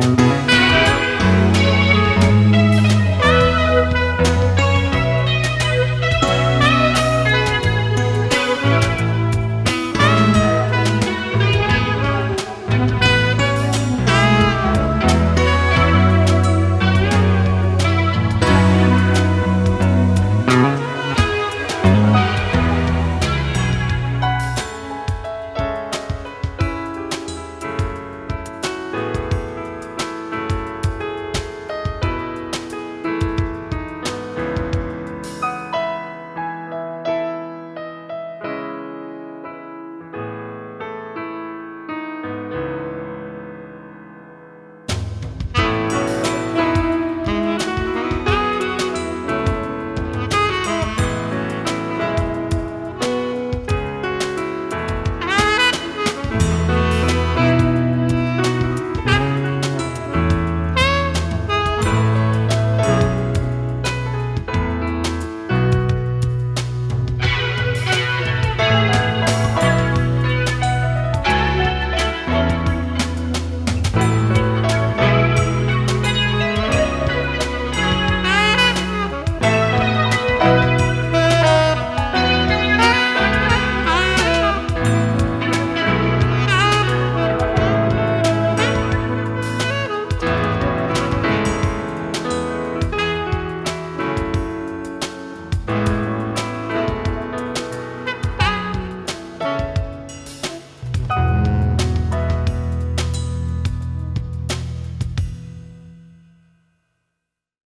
Bye.